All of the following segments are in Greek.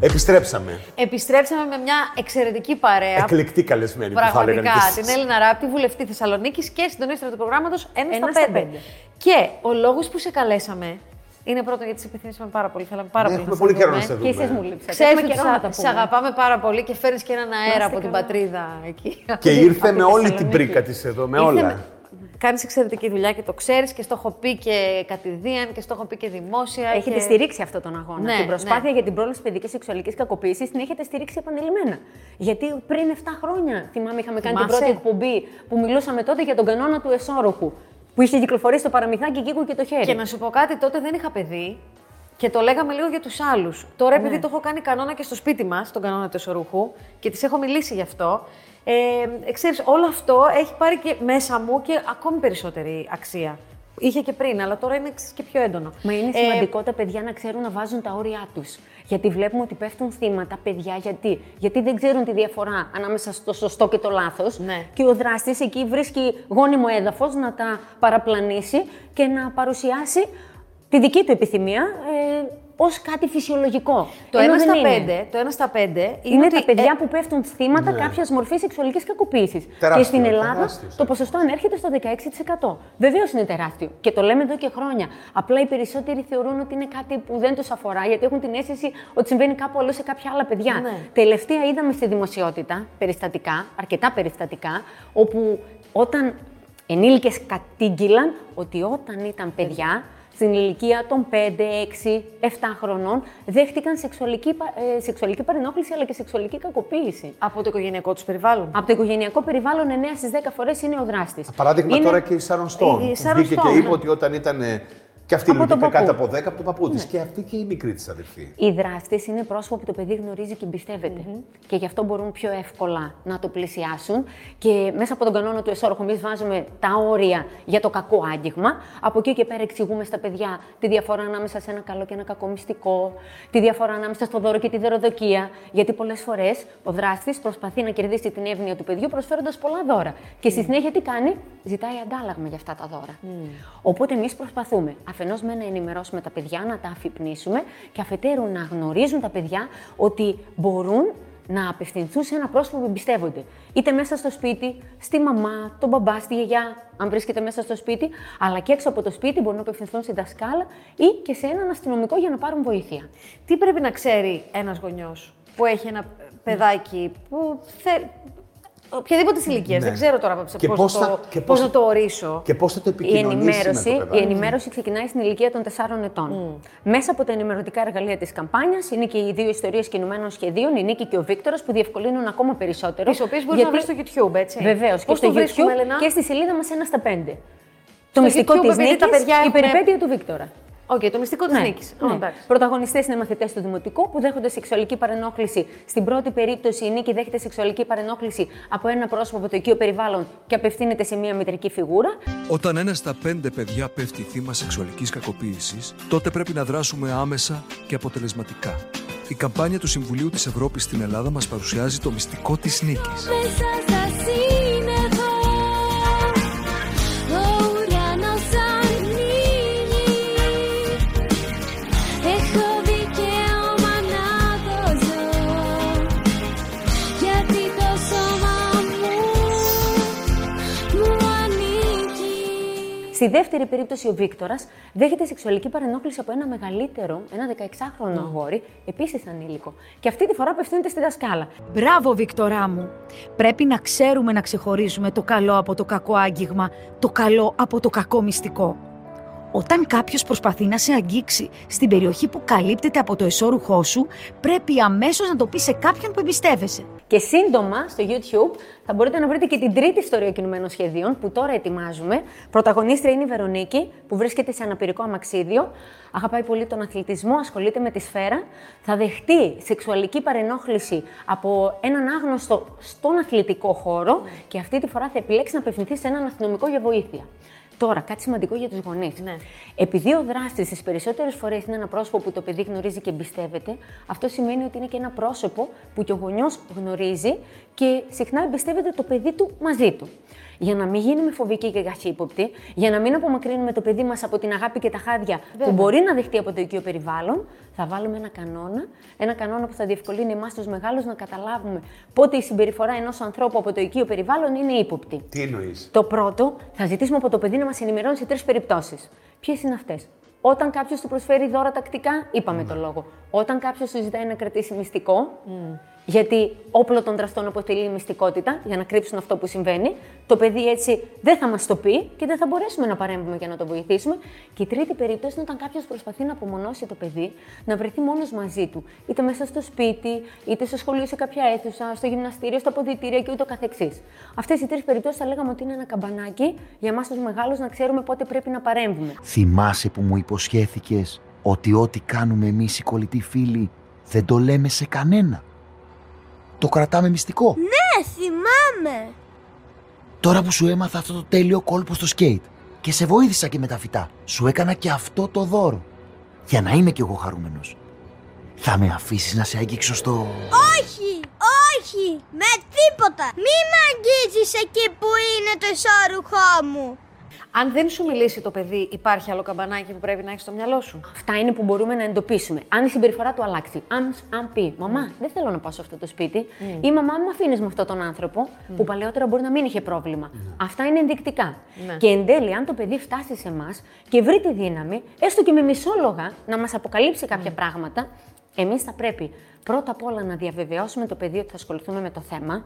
Επιστρέψαμε. Επιστρέψαμε με μια εξαιρετική παρέα. Εκλεκτή καλεσμένη που θα έλεγαν Πραγματικά. και εσείς. Την Έλληνα Ράπτη, βουλευτή Θεσσαλονίκης και συντονίστρια του προγράμματος 1 Ένα στα στα 5. πέντε. Και ο λόγος που σε καλέσαμε είναι πρώτον γιατί σε επιθυμήσαμε πάρα πολύ. Θέλαμε πάρα Ναι, πολύ. έχουμε να σε πολύ καιρό δούμε. να σε Και δούμε. εσείς μου λείψατε. Ξέρεις Έχουμε ότι καιρό να τα σε πούμε. αγαπάμε πάρα πολύ και φέρνεις και έναν αέρα είστε από την καλά. πατρίδα εκεί. Και ήρθε Από με τη όλη την Θεσσαλονίκη. πρίκα της εδώ, με Ήρθε όλα. Με- Κάνεις εξαιρετική δουλειά και το ξέρεις και στο έχω πει και κατηδίαν και στο έχω πει και δημόσια. Έχετε και... στηρίξει αυτόν τον αγώνα. Ναι, την προσπάθεια ναι. για την πρόληψη παιδικής σεξουαλικής κακοποίησης την έχετε στηρίξει επανειλημμένα. Γιατί πριν 7 χρόνια, θυμάμαι, είχαμε κάνει την Θυμάσαι; πρώτη εκπομπή που μιλούσαμε τότε για τον κανόνα του εσώροχου. Που είχε κυκλοφορήσει στο παραμυθάκι και και το χέρι. Και να σου πω κάτι, τότε δεν είχα παιδί και το λέγαμε λίγο για τους άλλους. Τώρα, επειδή Ναι. το έχω κάνει κανόνα και στο σπίτι μας, τον κανόνα του εσωρούχου, και της έχω μιλήσει γι' αυτό, ε, ξέρεις, όλο αυτό έχει πάρει και μέσα μου και ακόμη περισσότερη αξία. Είχε και πριν, αλλά τώρα είναι ξέρεις, και πιο έντονο. Μα είναι Ε, σημαντικό τα παιδιά να ξέρουν να βάζουν τα όρια τους. Γιατί βλέπουμε ότι πέφτουν θύματα παιδιά. Γιατί, γιατί δεν ξέρουν τη διαφορά ανάμεσα στο σωστό και το λάθος. Ναι. Και ο δράστης εκεί βρίσκει γόνιμο έδαφος να τα παραπλανήσει και να παρουσιάσει τη δική του επιθυμία ε, ως κάτι φυσιολογικό. Το Ενώ 1 δεν στα είναι. 5, το 1 στα 5 είναι, Είναι ότι, τα παιδιά ε, που πέφτουν θύματα ναι. κάποιας μορφής σεξουαλικής κακοποίησης. Και Τεράστιο, στην Ελλάδα τεράστιο, το ποσοστό ανέρχεται στο 16%. Βεβαίως είναι τεράστιο. Και το λέμε εδώ και χρόνια. Απλά οι περισσότεροι θεωρούν ότι είναι κάτι που δεν τους αφορά, γιατί έχουν την αίσθηση ότι συμβαίνει κάπου αλλού σε κάποια άλλα παιδιά. Ναι. Τελευταία είδαμε στη δημοσιότητα περιστατικά, αρκετά περιστατικά, όπου όταν ενήλικες κατήγγυλαν ότι όταν ήταν παιδιά, στην ηλικία των 5, 6, 7 χρονών, δέχτηκαν σεξουαλική, πα- ε, σεξουαλική παρενόχληση αλλά και σεξουαλική κακοποίηση. από το οικογενειακό τους περιβάλλον. Από το οικογενειακό περιβάλλον 9 στις 10 φορές είναι ο δράστης. Παράδειγμα τώρα και η Σάρων Στόν. η που Sharon Βγήκε και Stone, είπε ναι. ότι όταν ήταν ε, και αυτή Από τον λογικά παππού. κάτω από 10 από τον παππού της. Και αυτή και η μικρή της αδερφή. Οι δράστες είναι πρόσωπο που το παιδί γνωρίζει και εμπιστεύεται. Και γι' αυτό μπορούν πιο εύκολα να το πλησιάσουν. Και μέσα από τον κανόνα του εσώροχου, εμείς βάζουμε τα όρια για το κακό άγγιγμα. Από εκεί και πέρα εξηγούμε στα παιδιά τη διαφορά ανάμεσα σε ένα καλό και ένα κακό μυστικό, τη διαφορά ανάμεσα στο δώρο και τη δωροδοκία. Γιατί πολλές φορές ο δράστης προσπαθεί να κερδίσει την εύνοια του παιδιού προσφέροντας πολλά δώρα. Και στη συνέχεια τι κάνει, ζητάει αντάλλαγμα για αυτά τα δώρα. Οπότε εμείς προσπαθούμε αφενός με να ενημερώσουμε τα παιδιά, να τα αφυπνίσουμε και αφετέρου να γνωρίζουν τα παιδιά ότι μπορούν να απευθυνθούν σε ένα πρόσωπο που εμπιστεύονται. Είτε μέσα στο σπίτι, στη μαμά, τον μπαμπά, στη γιαγιά, αν βρίσκεται μέσα στο σπίτι, αλλά και έξω από το σπίτι μπορούν να απευθυνθούν στη δασκάλα ή και σε έναν αστυνομικό για να πάρουν βοήθεια. Τι πρέπει να ξέρει ένας γονιός που έχει ένα παιδάκι που θέλει. Οποιαδήποτε ηλικίας, Ναι. δεν ξέρω τώρα Και πώς πώς το, θα- και πώς πώς- να το ορίσω. Και πώς θα το Η επικοινωνήσει ενημέρωση, με το η παιδάκι. ενημέρωση ξεκινάει στην ηλικία των 4 ετών. Μέσα από τα ενημερωτικά εργαλεία της καμπάνιας είναι και οι δύο ιστορίες κινουμένων σχεδίων, η Νίκη και ο Βίκτορα, που διευκολύνουν ακόμα περισσότερο. Τις οποίες μπορείς να βρεις στο YouTube, έτσι. Βεβαίως. Και Πώς στο το βρίσκουμε, YouTube Ελένα; και στη σελίδα μας 1 στα 5. Το μυστικό YouTube, της επειδή Νίκης, τα παιδιά η έχουν- περιπέτεια του Βίκτορα. Οκ, το μυστικό της Ναι, νίκης. ναι. Πρωταγωνιστές είναι μαθητές του Δημοτικού που δέχονται σεξουαλική παρενόχληση. Στην πρώτη περίπτωση η Νίκη δέχεται σεξουαλική παρενόχληση από ένα πρόσωπο από το οικείο περιβάλλον και απευθύνεται σε μια μητρική φιγούρα. Όταν ένας στα πέντε παιδιά πέφτει θύμα σεξουαλικής κακοποίησης, τότε πρέπει να δράσουμε άμεσα και αποτελεσματικά. Η καμπάνια του Συμβουλίου της Ευρώπης στην Ελλάδα μας παρουσιάζει το μυστικό της νίκης. Στη δεύτερη περίπτωση, ο Βίκτορας δέχεται σεξουαλική παρενόχληση από ένα μεγαλύτερο, ένα 16χρονο αγόρι, επίσης ανήλικο. Και αυτή τη φορά απευθύνεται στη δασκάλα. Μπράβο, Βικτορά μου. Πρέπει να ξέρουμε να ξεχωρίζουμε το καλό από το κακό άγγιγμα, το καλό από το κακό μυστικό. Όταν κάποιος προσπαθεί να σε αγγίξει στην περιοχή που καλύπτεται από το εσώρουχό σου, πρέπει αμέσως να το πεις σε κάποιον που εμπιστεύεσαι. Και σύντομα στο YouTube θα μπορείτε να βρείτε και την τρίτη ιστορία κινουμένων σχεδίων που τώρα ετοιμάζουμε. Πρωταγωνίστρια είναι η Βερονίκη που βρίσκεται σε αναπηρικό αμαξίδιο. Αγαπάει πολύ τον αθλητισμό, ασχολείται με τη σφαίρα. Θα δεχτεί σεξουαλική παρενόχληση από έναν άγνωστο στον αθλητικό χώρο και αυτή τη φορά θα επιλέξει να απευθυνθεί σε έναν αστυνομικό για βοήθεια. Τώρα, κάτι σημαντικό για τους γονείς. Ναι. Επειδή ο δράστης τις περισσότερες φορές είναι ένα πρόσωπο που το παιδί γνωρίζει και εμπιστεύεται, αυτό σημαίνει ότι είναι και ένα πρόσωπο που και ο γονιός γνωρίζει και συχνά εμπιστεύεται το παιδί του μαζί του. Για να μην γίνουμε φοβικοί και καχύποπτοι, για να μην απομακρύνουμε το παιδί μας από την αγάπη και τα χάδια που μπορεί να δεχτεί από το οικείο περιβάλλον, θα βάλουμε ένα κανόνα. Ένα κανόνα που θα διευκολύνει εμάς τους μεγάλους να καταλάβουμε πότε η συμπεριφορά ενός ανθρώπου από το οικείο περιβάλλον είναι ύποπτη. Τι εννοείς; Το πρώτο, θα ζητήσουμε από το παιδί να μας ενημερώνει σε τρεις περιπτώσεις. Ποιες είναι αυτές; Όταν κάποιος του προσφέρει δώρα τακτικά, είπαμε το λόγο. Όταν κάποιος του ζητάει να κρατήσει μυστικό, γιατί όπλο των δραστών αποτελεί η μυστικότητα για να κρύψουν αυτό που συμβαίνει, το παιδί έτσι δεν θα μας το πει και δεν θα μπορέσουμε να παρέμβουμε για να το βοηθήσουμε. Και η τρίτη περίπτωση είναι όταν κάποιος προσπαθεί να απομονώσει το παιδί, να βρεθεί μόνος μαζί του, είτε μέσα στο σπίτι, είτε στο σχολείο, σε κάποια αίθουσα, στο γυμναστήριο, στα ποδητήρια και ούτω καθεξής. Αυτές οι τρεις περιπτώσεις θα λέγαμε ότι είναι ένα καμπανάκι για εμάς τους μεγάλους να ξέρουμε πότε πρέπει να παρέμβουμε. Θυμάσαι που μου υποσχέθηκες ότι ό,τι κάνουμε εμείς οι κολλητοί φίλοι δεν το λέμε σε κανένα; Το κρατάμε μυστικό. Ναι, θυμάμαι. Τώρα που σου έμαθα αυτό το τέλειο κόλπο στο σκέιτ και σε βοήθησα και με τα φυτά, σου έκανα και αυτό το δώρο. Για να είμαι κι εγώ χαρούμενος. Θα με αφήσεις να σε αγγίξω στο... Όχι, όχι, με τίποτα. Μη με αγγίζεις εκεί που είναι το ισόρουχό μου. Αν δεν σου μιλήσει το παιδί, υπάρχει άλλο καμπανάκι που πρέπει να έχεις στο μυαλό σου; Αυτά είναι που μπορούμε να εντοπίσουμε. Αν η συμπεριφορά του αλλάξει. Αν, αν πει, Μαμά, δεν θέλω να πάω σε αυτό το σπίτι, ή Μαμά, μου αφήνεις με αυτόν τον άνθρωπο, που παλαιότερα μπορεί να μην είχε πρόβλημα. Αυτά είναι ενδεικτικά. Ναι. Και εν τέλει, αν το παιδί φτάσει σε εμάς και βρει τη δύναμη, έστω και με μισόλογα, να μας αποκαλύψει κάποια πράγματα, εμείς θα πρέπει πρώτα απ' όλα να διαβεβαιώσουμε το παιδί ότι θα ασχοληθούμε με το θέμα.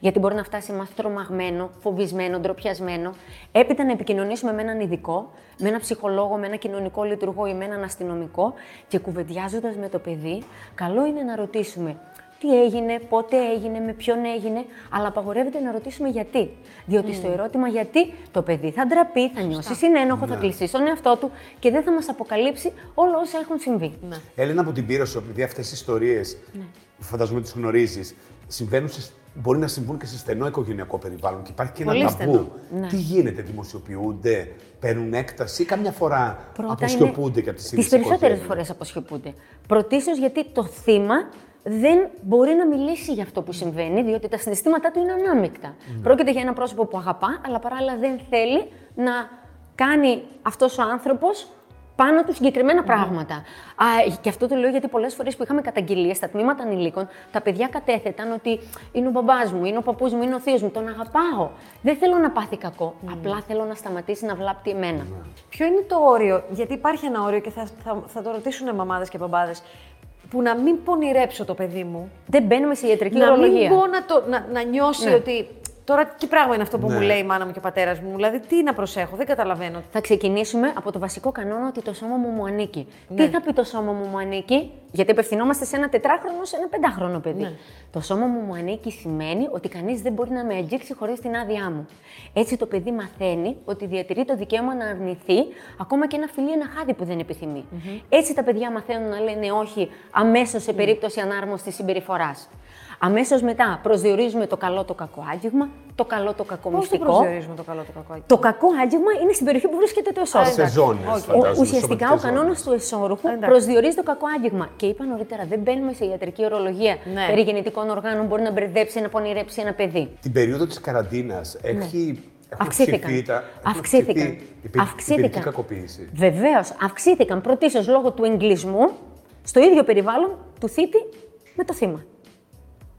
Γιατί μπορεί να φτάσει εμά τρομαγμένο, φοβισμένο, ντροπιασμένο. Έπειτα να επικοινωνήσουμε με έναν ειδικό, με έναν ψυχολόγο, με έναν κοινωνικό λειτουργό ή με έναν αστυνομικό και κουβεντιάζοντας με το παιδί, καλό είναι να ρωτήσουμε τι έγινε, πότε έγινε, με ποιον έγινε, αλλά απαγορεύεται να ρωτήσουμε γιατί. Διότι στο ερώτημα γιατί το παιδί θα ντραπεί, θα νιώσει συνένοχο, θα κλείσει στον εαυτό του και δεν θα μας αποκαλύψει όλα όσα έχουν συμβεί. Έλληνα από την πείρα σου, επειδή αυτές οι ιστορίες Ναι. φανταζομαι τις γνωρίζεις, συμβαίνουν σε, μπορεί να συμβούν και σε στενό οικογενειακό περιβάλλον και υπάρχει και ένα Πολύ ταμπού. στενό. Ναι. Τι γίνεται, δημοσιοποιούνται, παίρνουν έκταση ή καμιά φορά Πρώτα αποσιωπούνται είναι- και από τις Τις περισσότερες φορές αποσιωπούνται. Πρωτίστως γιατί το θύμα δεν μπορεί να μιλήσει για αυτό που συμβαίνει, διότι τα συναισθήματά του είναι ανάμεικτα. Πρόκειται για ένα πρόσωπο που αγαπά, αλλά παράλληλα δεν θέλει να κάνει αυτός ο άνθρωπος πάνω του συγκεκριμένα πράγματα. Α, και αυτό το λέω γιατί πολλές φορές που είχαμε καταγγελίες στα τμήματα ανηλίκων, τα παιδιά κατέθεταν ότι είναι ο μπαμπάς μου, είναι ο παππούς μου, είναι ο θείος μου, τον αγαπάω. Δεν θέλω να πάθει κακό. Απλά θέλω να σταματήσει να βλάπτει εμένα. Ποιο είναι το όριο, γιατί υπάρχει ένα όριο και θα, θα, θα το ρωτήσουν μαμάδες και μπαμπάδες, που να μην πονηρέψω το παιδί μου, Δεν μπαίνουμε σε ιατρική να ορολογία. μην μπω να, το, να, να νιώσει Ναι. ότι τώρα τι πράγμα είναι αυτό που Ναι. μου λέει η μάνα μου και ο πατέρας μου, δηλαδή τι να προσέχω, δεν καταλαβαίνω. Θα ξεκινήσουμε από το βασικό κανόνα ότι το σώμα μου μου ανήκει. Ναι. Τι θα πει το σώμα μου μου ανήκει, γιατί απευθυνόμαστε σε ένα τετράχρονο, σε ένα πεντάχρονο παιδί. Ναι. Το σώμα μου μου ανήκει σημαίνει ότι κανείς δεν μπορεί να με αγγίξει χωρίς την άδειά μου. Έτσι το παιδί μαθαίνει ότι διατηρεί το δικαίωμα να αρνηθεί ακόμα και ένα φιλί, ένα χάδι που δεν επιθυμει Έτσι τα παιδιά μαθαίνουν να λένε όχι αμέσως σε περίπτωση ανάρμοστη συμπεριφοράς. Αμέσως μετά προσδιορίζουμε το καλό το κακό άγγιγμα, το καλό το κακό Πώς το μυστικό. προσδιορίζουμε το καλό το κακό. Το κακό άγγιγμα είναι στην περιοχή που βρίσκεται το εσώρουχο. Σε ζώνες, όχι. φαντάζομαι, Ο- Ουσιαστικά ο σωματικές κανόνας ζώνες. του εσώρουχου Εντάξει. προσδιορίζει το κακό άγγιγμα. Και είπα νωρίτερα, δεν μπαίνουμε σε ιατρική ορολογία Ναι. περί γεννητικών οργάνων, μπορεί να μπερδέψει, να πονηρέψει ένα παιδί. Την περίοδο της καραντίνας έχει... έχουν Ναι. Αυξήθηκαν. αυξηθεί τα- έχουν Αυξήθηκαν. αυξηθεί η παιδική- η Αυξήθηκαν. παιδική κακοποίηση. Βεβαίως, αυξήθηκαν πρωτίστως λόγω του εγκλισμού στο ίδιο περιβάλλον του θήτη με το θύμα.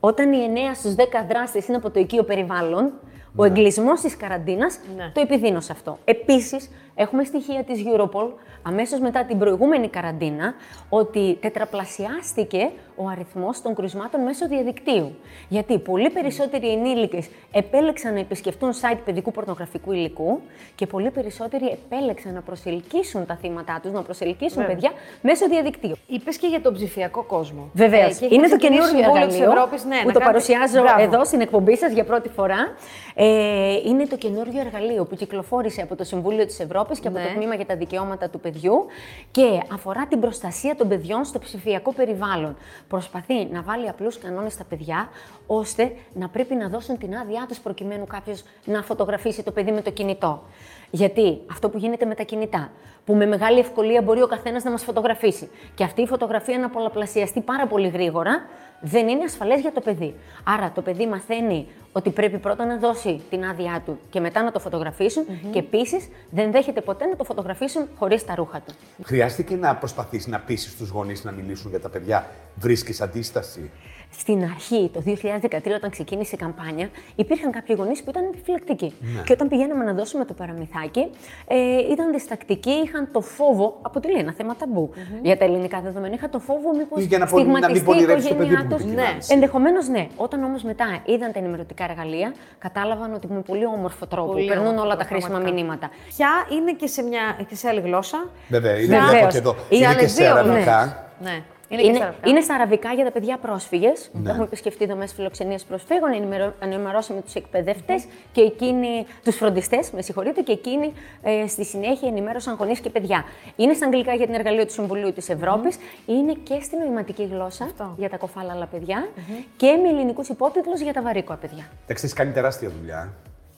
Όταν οι 9 στους 10 δράστες είναι από το οικείο περιβάλλον, ο εγκλισμός της καραντίνας Ναι. το επιδίνωσε αυτό. Επίσης, έχουμε στοιχεία της Europol αμέσως μετά την προηγούμενη καραντίνα ότι τετραπλασιάστηκε ο αριθμός των κρουσμάτων μέσω διαδικτύου. Γιατί πολύ περισσότεροι ενήλικες επέλεξαν να επισκεφτούν site παιδικού πορνογραφικού υλικού και πολύ περισσότεροι επέλεξαν να προσελκύσουν τα θύματα τους, να προσελκύσουν Βέβαια. παιδιά μέσω διαδικτύου. Είπες και για τον ψηφιακό κόσμο. Βεβαίως. Ε, και έχει είναι το ξεκινήσει καινούργιο Συμβούλιο της εργαλείο Ευρώπης, ναι, που να το κάνετε- παρουσιάζω Μπράβο. εδώ στην εκπομπή σας για πρώτη φορά. Ε, είναι το καινούργιο εργαλείο που κυκλοφόρησε από το Συμβούλιο της Ευρώπης και από Ναι. το Τμήμα για τα Δικαιώματα του Παιδιού και αφορά την προστασία των παιδιών στο ψηφιακό περιβάλλον. Προσπαθεί να βάλει απλούς κανόνες στα παιδιά, ώστε να πρέπει να δώσουν την άδειά τους προκειμένου κάποιος να φωτογραφίσει το παιδί με το κινητό. Γιατί αυτό που γίνεται με τα κινητά, που με μεγάλη ευκολία μπορεί ο καθένας να μας φωτογραφίσει και αυτή η φωτογραφία να πολλαπλασιαστεί πάρα πολύ γρήγορα, δεν είναι ασφαλές για το παιδί. Άρα το παιδί μαθαίνει ότι πρέπει πρώτα να δώσει την άδειά του και μετά να το φωτογραφισουν και επίσης δεν δέχεται ποτέ να το φωτογραφίσουν χωρίς τα ρούχα του. Χρειάστηκε να προσπαθήσει να πείσει του γονείς να μιλήσουν για τα παιδιά. Βρίσκεις αντίσταση; Στην αρχή, το 2013, όταν ξεκίνησε η καμπάνια, υπήρχαν κάποιοι γονείς που ήταν επιφυλακτικοί. Και όταν πηγαίναμε να δώσουμε το παραμυθάκι, ε, ήταν διστακτικοί, είχαν το φόβο, αποτελεί ένα θέμα ταμπού για τα ελληνικά δεδομένα, είχαν το φόβο μήπως Ή για να πο- να μην στιγματιστεί η πονηρεύσει το παιδί οικογένειά που τους. δοκιμάζει. Ενδεχομένως ναι. Όταν όμως μετά είδαν τα ενημερωτικά εργαλεία, κατάλαβαν ότι με πολύ όμορφο τρόπο Πολύ περνούν όμορφο, όλα τα χρήσιμα πραγματικά. μηνύματα. Πια είναι και σε, μια, και σε άλλη γλώσσα; Βέβαια, είναι Βεβαίως. βλέπω και εδώ. Είναι Είναι και σε δύο, ναι. αραβικά. Ναι. Είναι, και Είναι, στα αραβικά. είναι στα αραβικά για τα παιδιά πρόσφυγες. Ναι. Έχουμε επισκεφτεί δομές φιλοξενίας προσφύγων, ενημερω- ενημερώσαμε τους εκπαιδευτέ και εκείνοι, τους φροντιστές, με συγχωρείτε, και εκείνοι ε, στη συνέχεια ενημέρωσαν γονείς και παιδιά. Είναι στα αγγλικά για την εργαλείο του Συμβουλίου της Ευρώπης, είναι και στη νοηματική γλώσσα Αυτό. για τα κοφάλαλα παιδιά και με ελληνικούς υπότιτλους για τα βαρύκοα παιδιά. Εντάξει, έχει κάνει τεράστια δουλειά.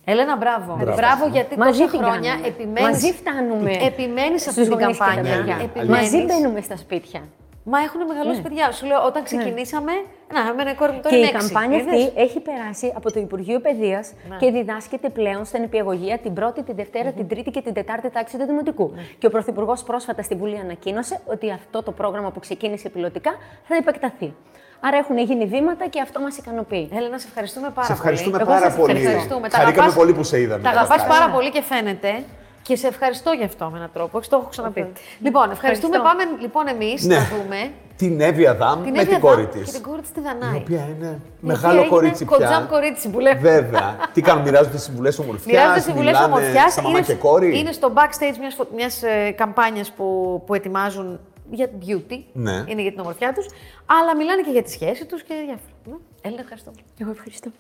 Ελένα, μπράβο. Μπράβο, γιατί Μαζί τόσα την χρόνια κάνουμε. επιμένεις, Μαζί φτάνουμε επιμένεις σε στους αυτή την γονείς και τα καμπάνια. παιδιά. επιμένεις. Μαζί μπαίνουμε στα σπίτια. Μα έχουν μεγαλώσει παιδιά. Σου λέω, όταν ξεκινήσαμε. Να, εμένα η κόρη μου τώρα Και είναι η έξι. καμπάνια Είδες; αυτή έχει περάσει από το Υπουργείο Παιδείας και διδάσκεται πλέον στην Υπηαγωγία την πρώτη, τη δευτερα την τρίτη και την τετάρτη τάξη του Δημοτικού. Και ο Πρωθυπουργός πρόσφατα στη Βουλή ανακοίνωσε ότι αυτό το πρόγραμμα που ξεκίνησε πιλωτικά θα επεκταθεί. Άρα έχουν γίνει βήματα και αυτό μας ικανοποιεί. Έλενα, σε ευχαριστούμε πάρα Σε ευχαριστούμε πολύ. πάρα σας πολύ. Ευχαριστούμε. Τα Χαρήκαμε αγαπάς- πολύ που σε είδαμε. Τα αγαπάς καταρχάς. πάρα πολύ και φαίνεται. Και σε ευχαριστώ γι' αυτό με έναν τρόπο. Όχι, το έχω ξαναπεί. Λοιπόν, ευχαριστούμε. Ευχαριστώ. Πάμε λοιπόν εμείς Ναι. να δούμε Την Εύη Αδάμ την με Εύη την κόρη Αδάμ της. Και την κόρη της τη Η Δανάη. οποία είναι Η οποία μεγάλο έγινε κορίτσι πια. Κοντζάμ κορίτσι που λέμε. Βέβαια. Τι κάνουν, μοιράζονται συμβουλές ομορφιάς. Μοιράζονται συμβουλές ομορφιά. Στα μαμά και κόρη. είναι στο backstage μιας μιας, ε, καμπάνιας που, που ετοιμάζουν για beauty. Ναι. Είναι για την ομορφιά τους. Αλλά μιλάνε και για τη σχέση τους και για. Έλληνα, ευχαριστώ. Εγώ ευχαριστώ.